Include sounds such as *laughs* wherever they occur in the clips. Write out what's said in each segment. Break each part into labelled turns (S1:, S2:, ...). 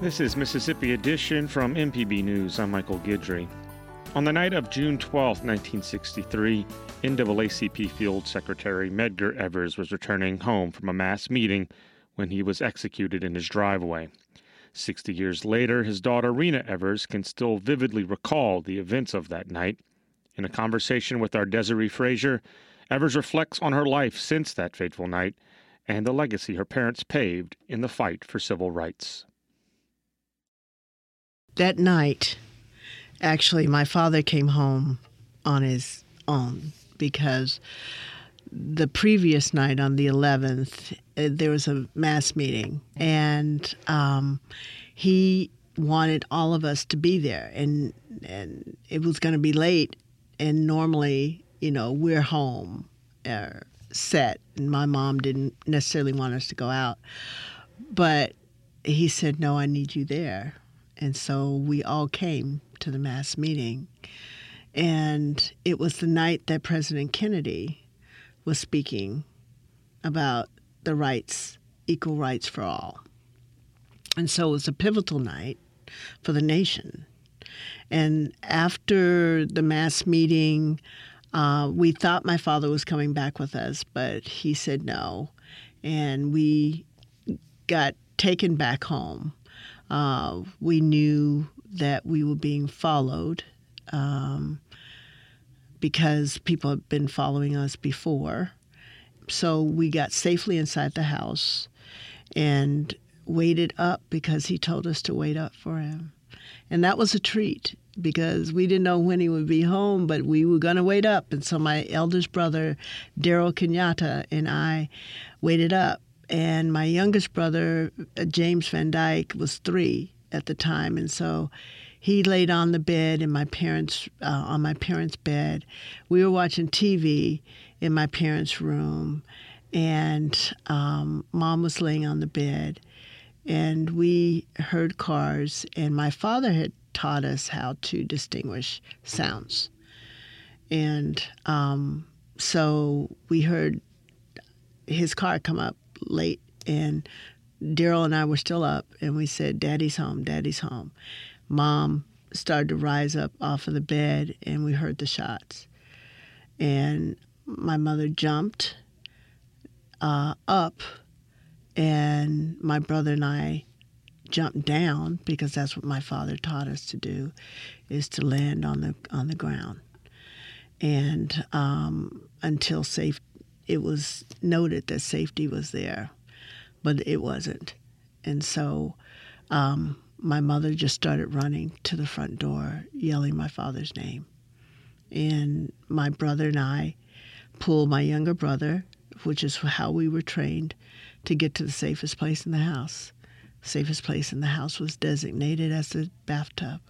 S1: This is Mississippi Edition from MPB News. I'm Michael Guidry. On the night of June 12, 1963, NAACP Field Secretary Medgar Evers was returning home from a mass meeting when he was executed in his driveway. Sixty years later, his daughter Reena Evers can still vividly recall the events of that night. In a conversation with our Desare Frazier, Evers reflects on her life since that fateful night and the legacy her parents paved in the fight for civil rights
S2: that night, actually, my father came home on his own because the previous night on the 11th, uh, there was a mass meeting, and um, he wanted all of us to be there, and and it was going to be late, and normally, you know, we're home, uh, set, and my mom didn't necessarily want us to go out, but he said, "No, I need you there." And so we all came to the mass meeting. And it was the night that President Kennedy was speaking about the rights, equal rights for all. And so it was a pivotal night for the nation. And after the mass meeting, uh, we thought my father was coming back with us, but he said no. And we got taken back home. Uh, we knew that we were being followed um, because people had been following us before. So we got safely inside the house and waited up because he told us to wait up for him. And that was a treat because we didn't know when he would be home, but we were going to wait up. And so my eldest brother, Darrell Kenyatta, and I waited up and my youngest brother, uh, James Van Dyke, was three at the time, and so he laid on the bed in my parents uh, on my parents' bed. We were watching TV in my parents' room, and um, mom was laying on the bed, and we heard cars. And my father had taught us how to distinguish sounds, and um, so we heard his car come up late, and Darrell and I were still up, and we said, Daddy's home, Daddy's home. Mom started to rise up off of the bed, and we heard the shots. And my mother jumped uh, up, and my brother and I jumped down because that's what my father taught us to do, is to land on the on the ground. And um, until safe it was noted that safety was there, but it wasn't. And so um, my mother just started running to the front door, yelling my father's name. And my brother and I pulled my younger brother, which is how we were trained, to get to the safest place in the house. Safest place in the house was designated as the bathtub.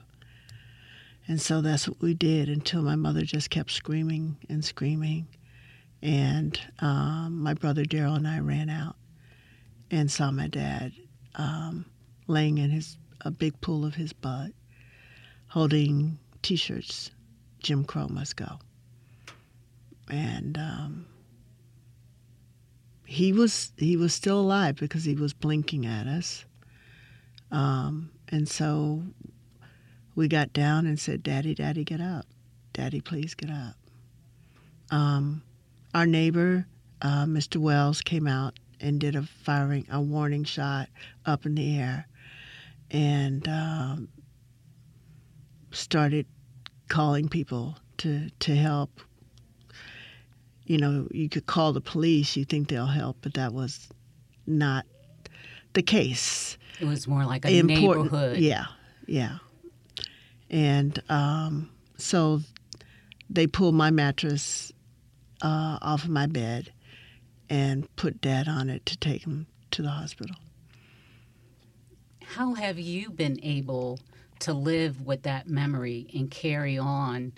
S2: And so that's what we did until my mother just kept screaming and screaming and um, my brother Darrell and I ran out and saw my dad um, laying in his a big pool of his blood, holding T-shirts. Jim Crow must go. And um, he was he was still alive because he was blinking at us. Um, and so we got down and said, "Daddy, Daddy, get up! Daddy, please get up." Um, our neighbor uh, Mr. Wells came out and did a firing, a warning shot up in the air, and um, started calling people to to help. You know, you could call the police. You think they'll help, but that was not the case.
S3: It was more like a
S2: Important,
S3: neighborhood.
S2: yeah, yeah. And um, so they pulled my mattress uh, off of my bed and put dad on it to take him to the hospital.
S3: How have you been able to live with that memory and carry on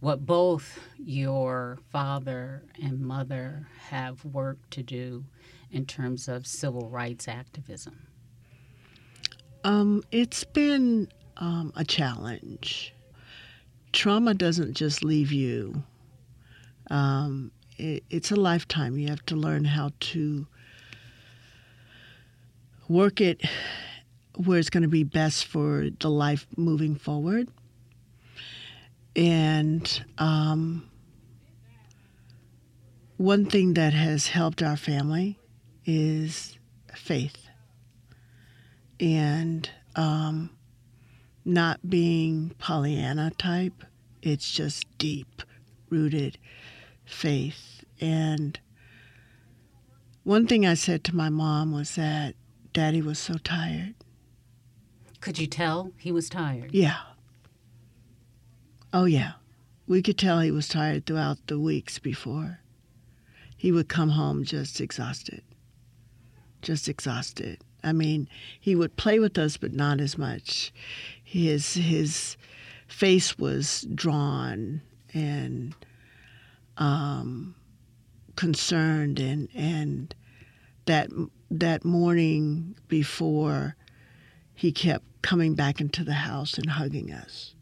S3: what both your father and mother have worked to do in terms of civil rights activism?
S2: Um, it's been um, a challenge. Trauma doesn't just leave you. Um, it, it's a lifetime. You have to learn how to work it where it's going to be best for the life moving forward. And um, one thing that has helped our family is faith and um, not being Pollyanna type. It's just deep rooted faith. And one thing I said to my mom was that Daddy was so tired.
S3: Could you tell he was tired?
S2: Yeah. Oh, yeah. We could tell he was tired throughout the weeks before. He would come home just exhausted. Just exhausted. I mean, he would play with us, but not as much. His his face was drawn and um, concerned, and and that that morning before, he kept coming back into the house and hugging us,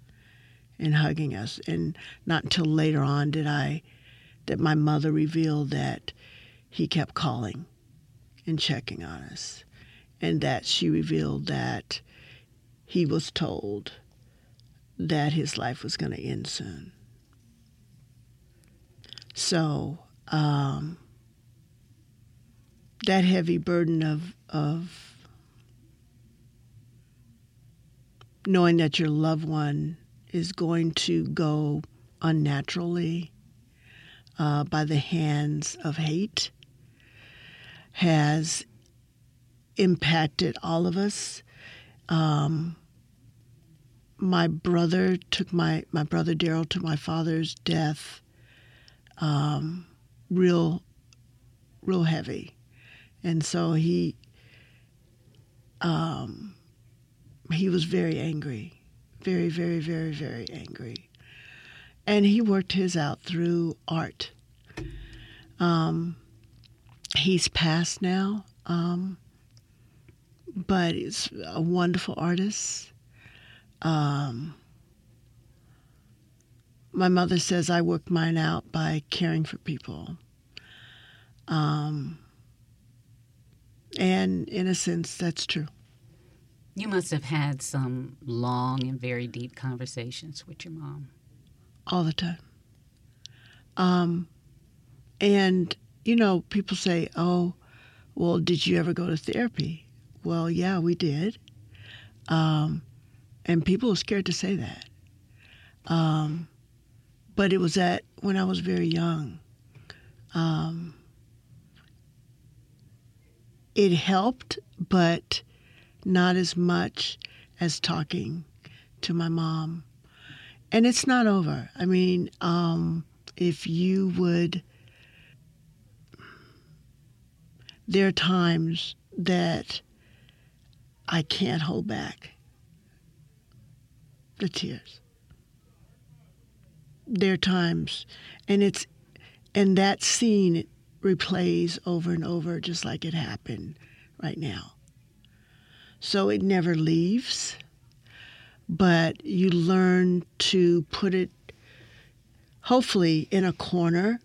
S2: and hugging us, and not until later on did I, that my mother revealed that he kept calling and checking on us and that she revealed that he was told that his life was going to end soon. So um, that heavy burden of of knowing that your loved one is going to go unnaturally uh, by the hands of hate has impacted all of us. Um, my brother took my my brother Darrell to my father's death. Um, real, real heavy, and so he. Um, he was very angry, very, very, very, very angry, and he worked his out through art. Um, he's passed now. Um, but he's a wonderful artist. Um, my mother says I worked mine out by caring for people. Um, and in a sense, that's true.
S3: You must have had some long and very deep conversations with your mom.
S2: All the time. Um, and, you know, people say, oh, well, did you ever go to therapy? Well, yeah, we did. Um, and people are scared to say that. Um, but it was at when I was very young. Um, it helped, but not as much as talking to my mom. And it's not over. I mean, um, if you would, there are times that I can't hold back the tears. There are times, and it's, and that scene replays over and over just like it happened right now. So it never leaves, but you learn to put it, hopefully, in a corner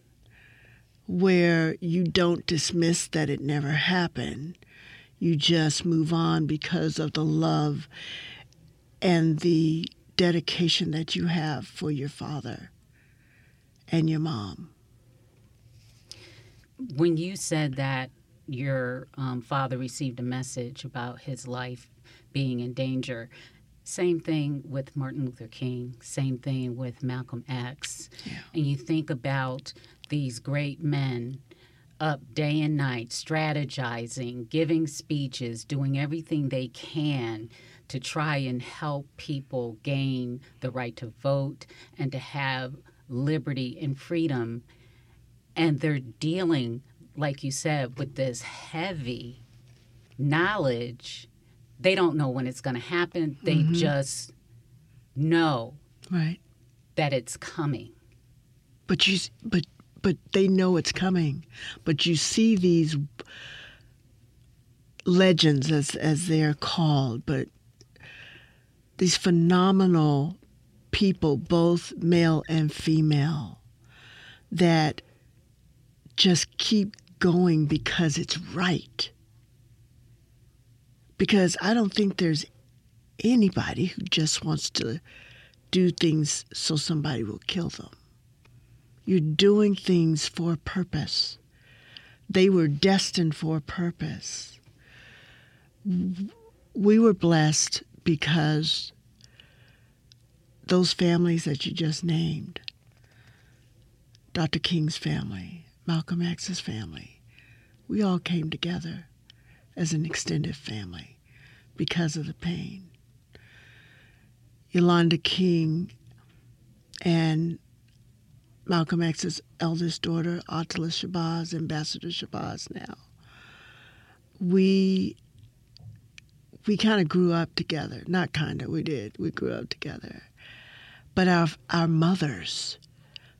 S2: where you don't dismiss that it never happened. You just move on because of the love and the dedication that you have for your father and your mom.
S3: when you said that your um, father received a message about his life being in danger, same thing with Martin Luther King, same thing with Malcolm X.
S2: Yeah.
S3: And you think about these great men up day and night, strategizing, giving speeches, doing everything they can to try and help people gain the right to vote and to have liberty and freedom. And they're dealing, like you said, with this heavy knowledge. They don't know when it's going to happen. They mm-hmm. just know
S2: Right.
S3: that it's coming.
S2: But you, but but they know it's coming. But you see these legends, as as they're called, but these phenomenal people, both male and female, that just keep going because it's right. Because I don't think there's anybody who just wants to do things so somebody will kill them. You're doing things for a purpose. They were destined for a purpose. We were blessed because those families that you just named Dr. King's family, Malcolm X's family we all came together as an extended family because of the pain. Yolanda King and Malcolm X's eldest daughter, Attallah Shabazz, Ambassador Shabazz now. We we kind of grew up together. Not kind of, we did. We grew up together. But our our mothers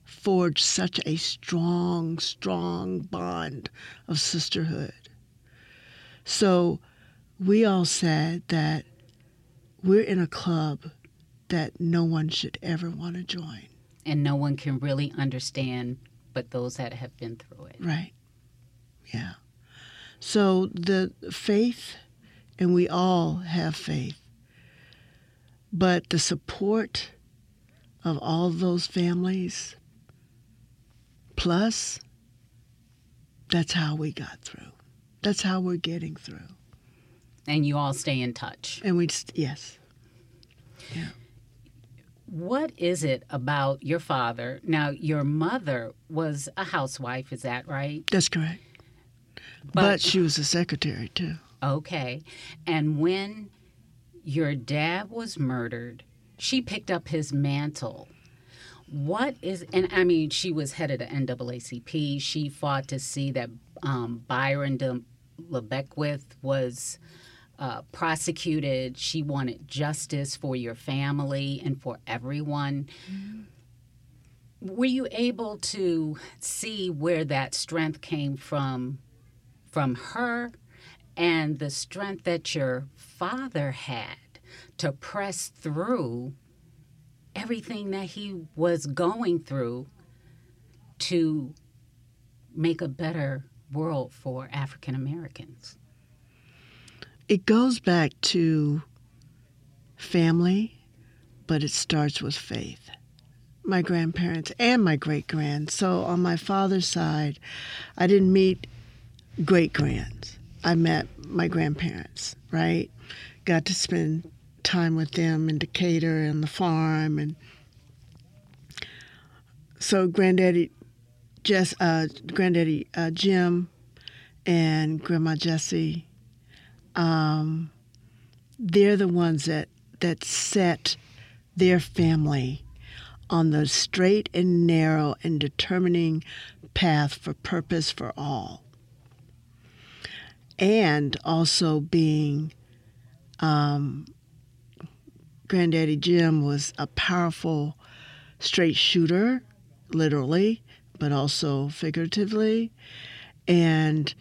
S2: forged such a strong, strong bond of sisterhood. So we all said that we're in a club that no one should ever want to join.
S3: And no one can really understand but those that have been through it.
S2: Right. Yeah. So the faith, and we all have faith, but the support of all those families, plus, that's how we got through. That's how we're getting through.
S3: And you all stay in touch.
S2: And we, just, yes. Yeah.
S3: What is it about your father? Now, your mother was a housewife, is that right?
S2: That's correct. But, she was a secretary too.
S3: Okay. And when your dad was murdered, she picked up his mantle. What is, and I mean, she was head of the NAACP. She fought to see that um, Byron de LeBeckwith was uh, prosecuted. She wanted justice for your family and for everyone. Were you able to see where that strength came from from her and the strength that your father had to press through everything that he was going through to make a better world for African Americans.
S2: It goes back to family, but it starts with faith. My grandparents and my great grand. So on my father's side, I didn't meet great grands. I met my grandparents, right? Got to spend time with them in Decatur and the farm and so granddaddy Jess uh granddaddy uh, Jim and grandma Jessie um they're the ones that that set their family on the straight and narrow and determining path for purpose for all and also being um, granddaddy jim was a powerful straight shooter literally but also figuratively. And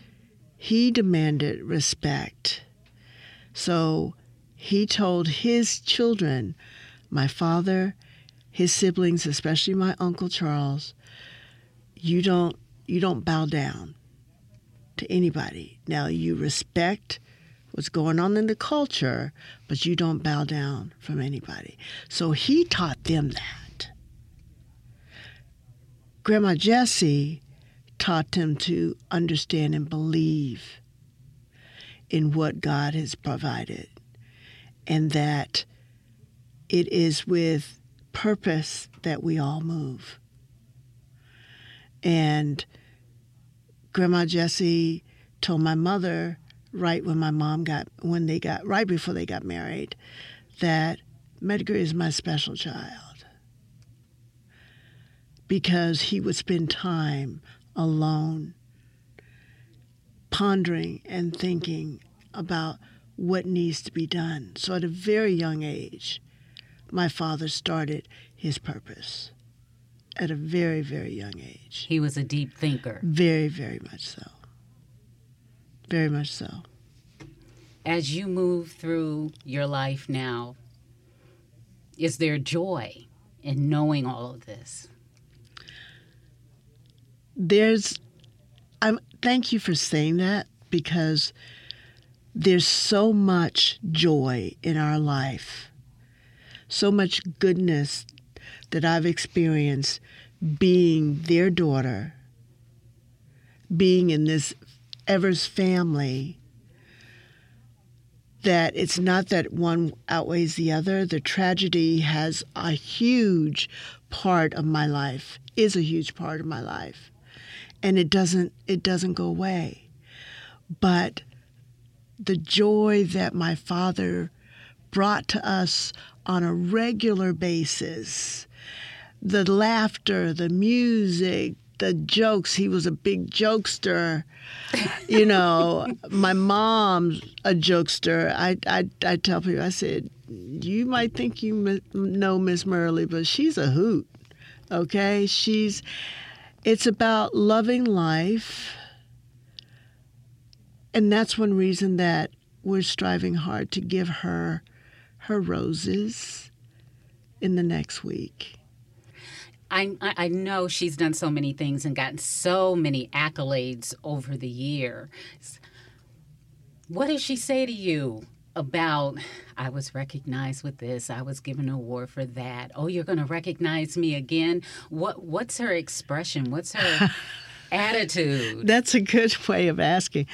S2: he demanded respect. So he told his children my father his siblings especially my uncle charles you don't you don't bow down to anybody. Now you respect what's going on in the culture, but you don't bow down from anybody. So he taught them that. Grandma Jessie taught them to understand and believe in what God has provided, and that it is with purpose that we all move. And Grandma Jessie told my mother right when my mom got when they got right before they got married that Medgar is my special child because he would spend time alone pondering and thinking about what needs to be done. So at a very young age, my father started his purpose at a very, very young age.
S3: He was a deep thinker.
S2: Very, very much so. Very much so.
S3: As you move through your life now, is there joy in knowing all of this?
S2: There's I'm thank you for saying that because there's so much joy in our life. So much goodness that I've experienced being their daughter, being in this Evers family, that it's not that one outweighs the other. The tragedy has a huge part of my life, is a huge part of my life. And it doesn't it doesn't go away. But the joy that my father brought to us on a regular basis the laughter, the music, the jokes. He was a big jokester. you know, *laughs* my mom's a jokester. I, I, I tell people, I said, you might think you know Miss Myrlie, but she's a hoot. Okay, she's. It's about loving life, and that's one reason that we're striving hard to give her her roses in the next week.
S3: I, I know she's done so many things and gotten so many accolades over the years. What does she say to you about I was recognized with this, I was given an award for that. Oh, you're going to recognize me again? What what's her expression? What's her *laughs* attitude?
S2: That's a good way of asking.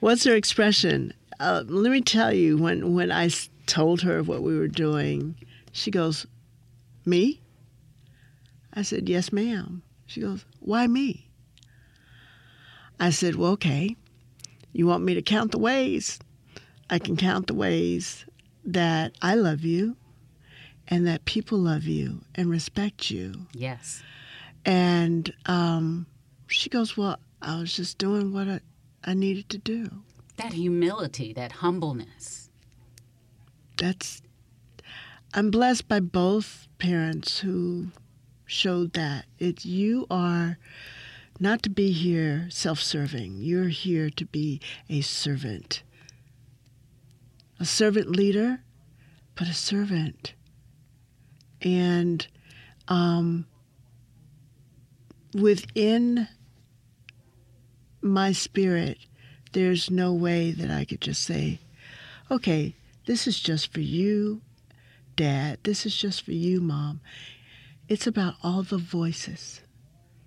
S2: What's her expression? Uh, let me tell you when when I told her of what we were doing, she goes, "Me?" I said, Yes, ma'am. She goes, Why me? I said, Well, okay. You want me to count the ways? I can count the ways that I love you and that people love you and respect you.
S3: Yes.
S2: And um, she goes, Well, I was just doing what I, I needed to do.
S3: That humility, that humbleness.
S2: That's, I'm blessed by both parents who showed that. It's you are not to be here self serving, you're here to be a servant. A servant leader, but a servant. And um, within my spirit, there's no way that I could just say, okay, this is just for you, Dad. This is just for you, Mom. It's about all the voices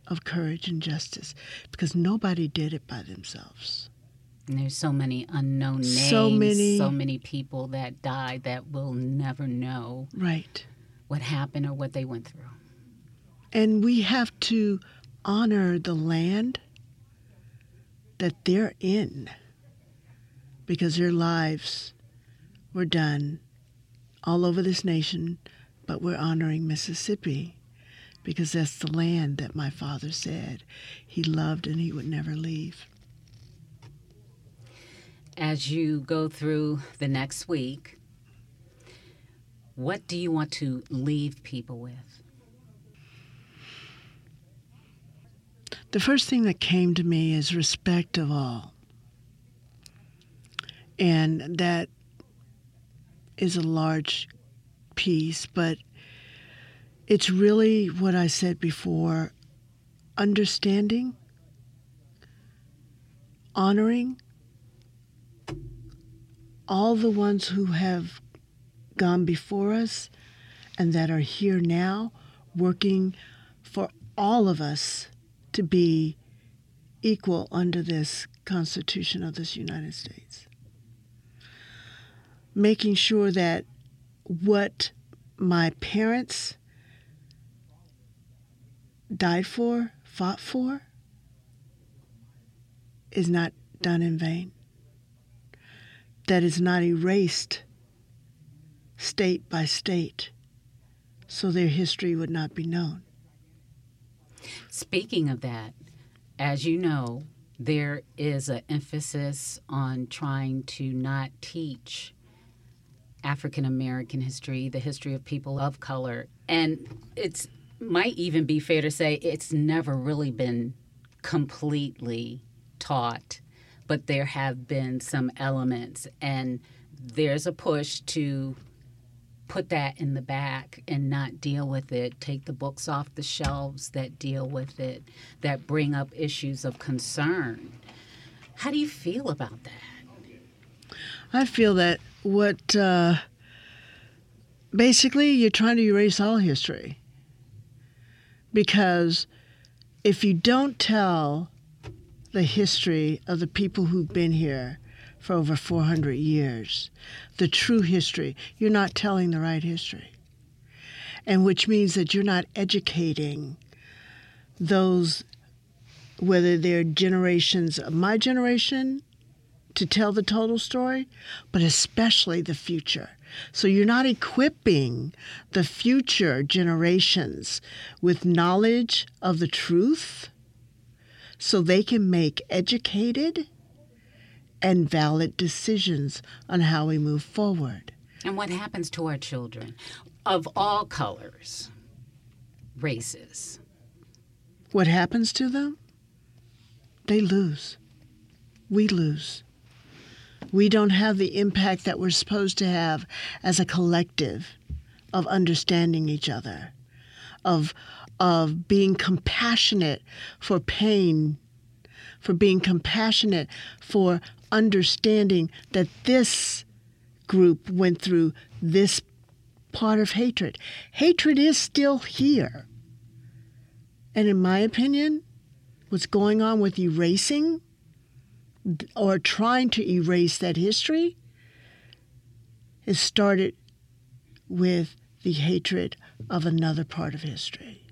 S2: of courage and justice because nobody did it by themselves.
S3: And there's so many unknown names, so many, so many people that died that will never know
S2: right
S3: what happened or what they went through.
S2: And we have to honor the land that they're in because their lives were done all over this nation but we're honoring Mississippi because that's the land that my father said he loved and he would never leave.
S3: As you go through the next week, what do you want to leave people with?
S2: The first thing that came to me is respect of all. And that is a large piece, but it's really what I said before understanding, honoring all the ones who have gone before us and that are here now, working for all of us to be equal under this Constitution of this United States. Making sure that what my parents died for, fought for, is not done in vain. That is not erased state by state so their history would not be known.
S3: Speaking of that, as you know, there is an emphasis on trying to not teach African American history, the history of people of color. And it's might even be fair to say it's never really been completely taught, but there have been some elements and there's a push to put that in the back and not deal with it, take the books off the shelves that deal with it, that bring up issues of concern. How do you feel about that?
S2: I feel that what uh, basically you're trying to erase all history because if you don't tell the history of the people who've been here for over 400 years, the true history. You're not telling the right history. And which means that you're not educating those, whether they're generations of my generation to tell the total story, but especially the future. So you're not equipping the future generations with knowledge of the truth so they can make educated and valid decisions on how we move forward.
S3: And what happens to our children of all colors, races?
S2: What happens to them? They lose. We lose. We don't have the impact that we're supposed to have as a collective of understanding each other, of, of being compassionate for pain, for being compassionate for understanding that this group went through this part of hatred. Hatred is still here. And in my opinion, what's going on with erasing or trying to erase that history is started with the hatred of another part of history.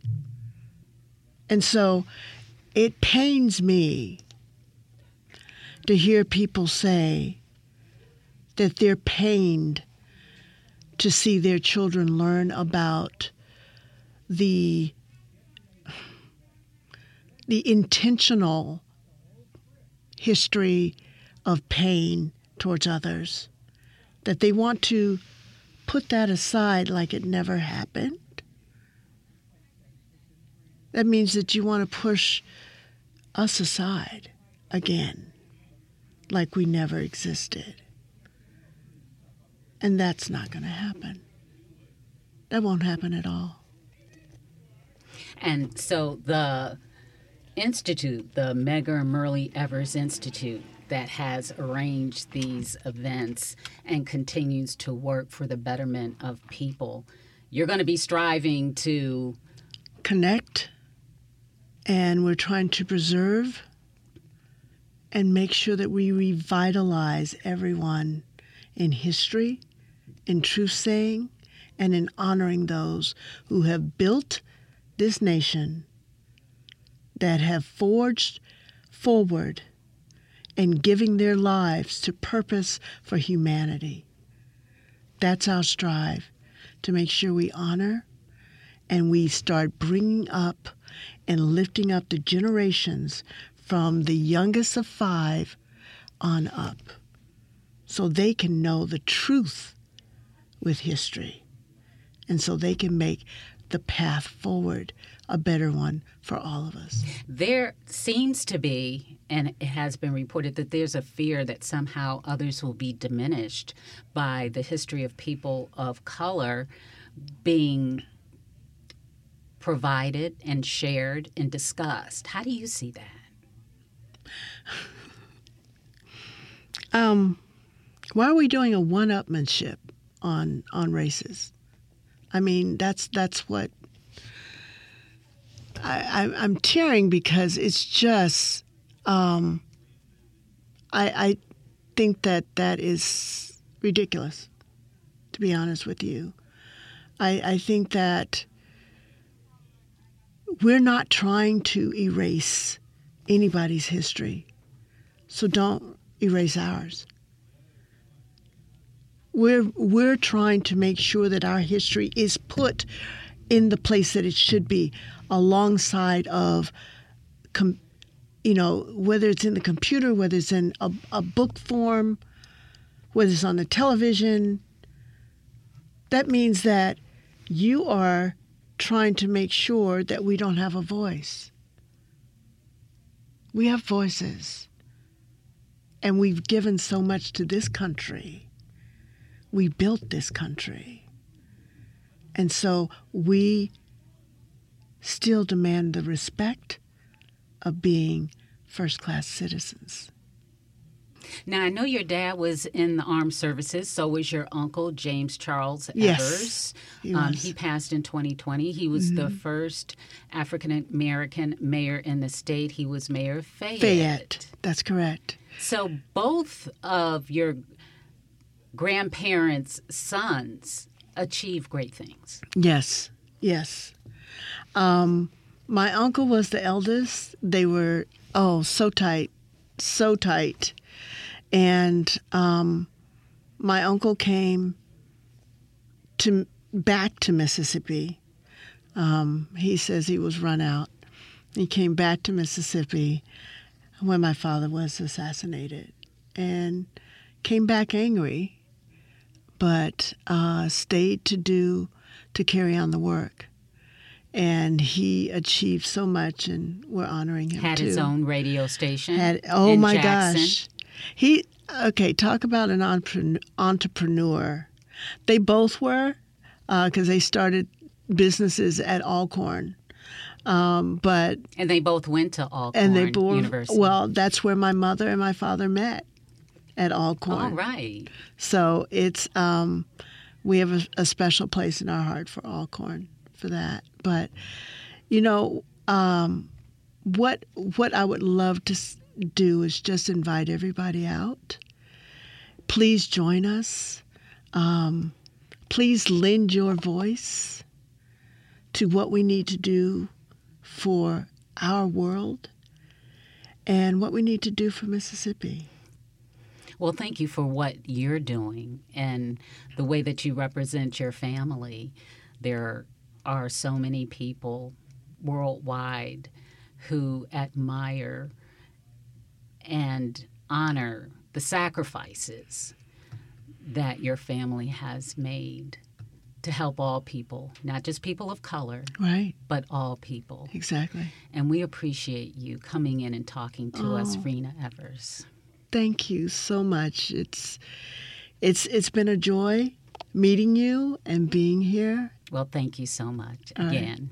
S2: And so it pains me to hear people say that they're pained to see their children learn about the the intentional history of pain towards others that they want to put that aside like it never happened that means that you want to push us aside again like we never existed. And that's not going to happen. That won't happen at all.
S3: And so the institute, the Medgar Myrlie Evers Institute, that has arranged these events and continues to work for the betterment of people, you're going to be striving to
S2: connect, and we're trying to preserve and make sure that we revitalize everyone in history, in truth saying, and in honoring those who have built this nation, that have forged forward and giving their lives to purpose for humanity. That's our strive to make sure we honor and we start bringing up and lifting up the generations from the youngest of five on up so they can know the truth with history and so they can make the path forward a better one for all of us.
S3: There seems to be, and it has been reported, that there's a fear that somehow others will be diminished by the history of people of color being provided and shared and discussed. How do you see that? *laughs*
S2: Um, why are we doing a one-upmanship on on races? I mean, that's that's what I, I'm tearing because it's just um, I, I think that that is ridiculous, to be honest with you. I, I think that we're not trying to erase anybody's history, so don't erase ours. We're, we're trying to make sure that our history is put in the place that it should be, alongside of, com, you know, whether it's in the computer, whether it's in a, a book form, whether it's on the television. That means that you are trying to make sure that we don't have a voice. We have voices. And we've given so much to this country. We built this country. And so we still demand the respect of being first class citizens.
S3: Now, I know your dad was in the armed services, so was your uncle, James Charles
S2: Yes,
S3: Evers.
S2: he
S3: Um, he passed in 2020. He was the
S2: Mm-hmm.
S3: first African American mayor in the state. He was Mayor of Fayette.
S2: Fayette, that's correct.
S3: So both of your grandparents' sons achieved great things.
S2: Yes, yes. Um, my uncle was the eldest. They were, oh, so tight, so tight. And um, my uncle came to back to Mississippi. Um, he says he was run out. He came back to Mississippi when my father was assassinated and came back angry, but uh, stayed to do, to carry on the work. And he achieved so much, and we're honoring him
S3: Had
S2: too.
S3: his own radio station.
S2: Had oh my
S3: Jackson.
S2: gosh, he okay. Talk about an entrepreneur. entrepreneur. They both were because they started businesses at Alcorn, um, but
S3: And they both went to Alcorn
S2: and they both
S3: University.
S2: well. That's where my mother and my father met at Alcorn.
S3: all right.
S2: So it's um, we have a, a special place in our heart for Alcorn for that. But you know, um, what what I would love to do is just invite everybody out. Please join us. Um, please lend your voice to what we need to do for our world and what we need to do for Mississippi.
S3: Well, thank you for what you're doing and the way that you represent your family. There are so many people worldwide who admire and honor the sacrifices that your family has made to help all people, not just people of color,
S2: Right?
S3: but all people.
S2: Exactly.
S3: And we appreciate you coming in and talking to us, Reena Evers.
S2: thank you so much. It's it's it's been a joy meeting you and being here.
S3: Well, thank you so much again.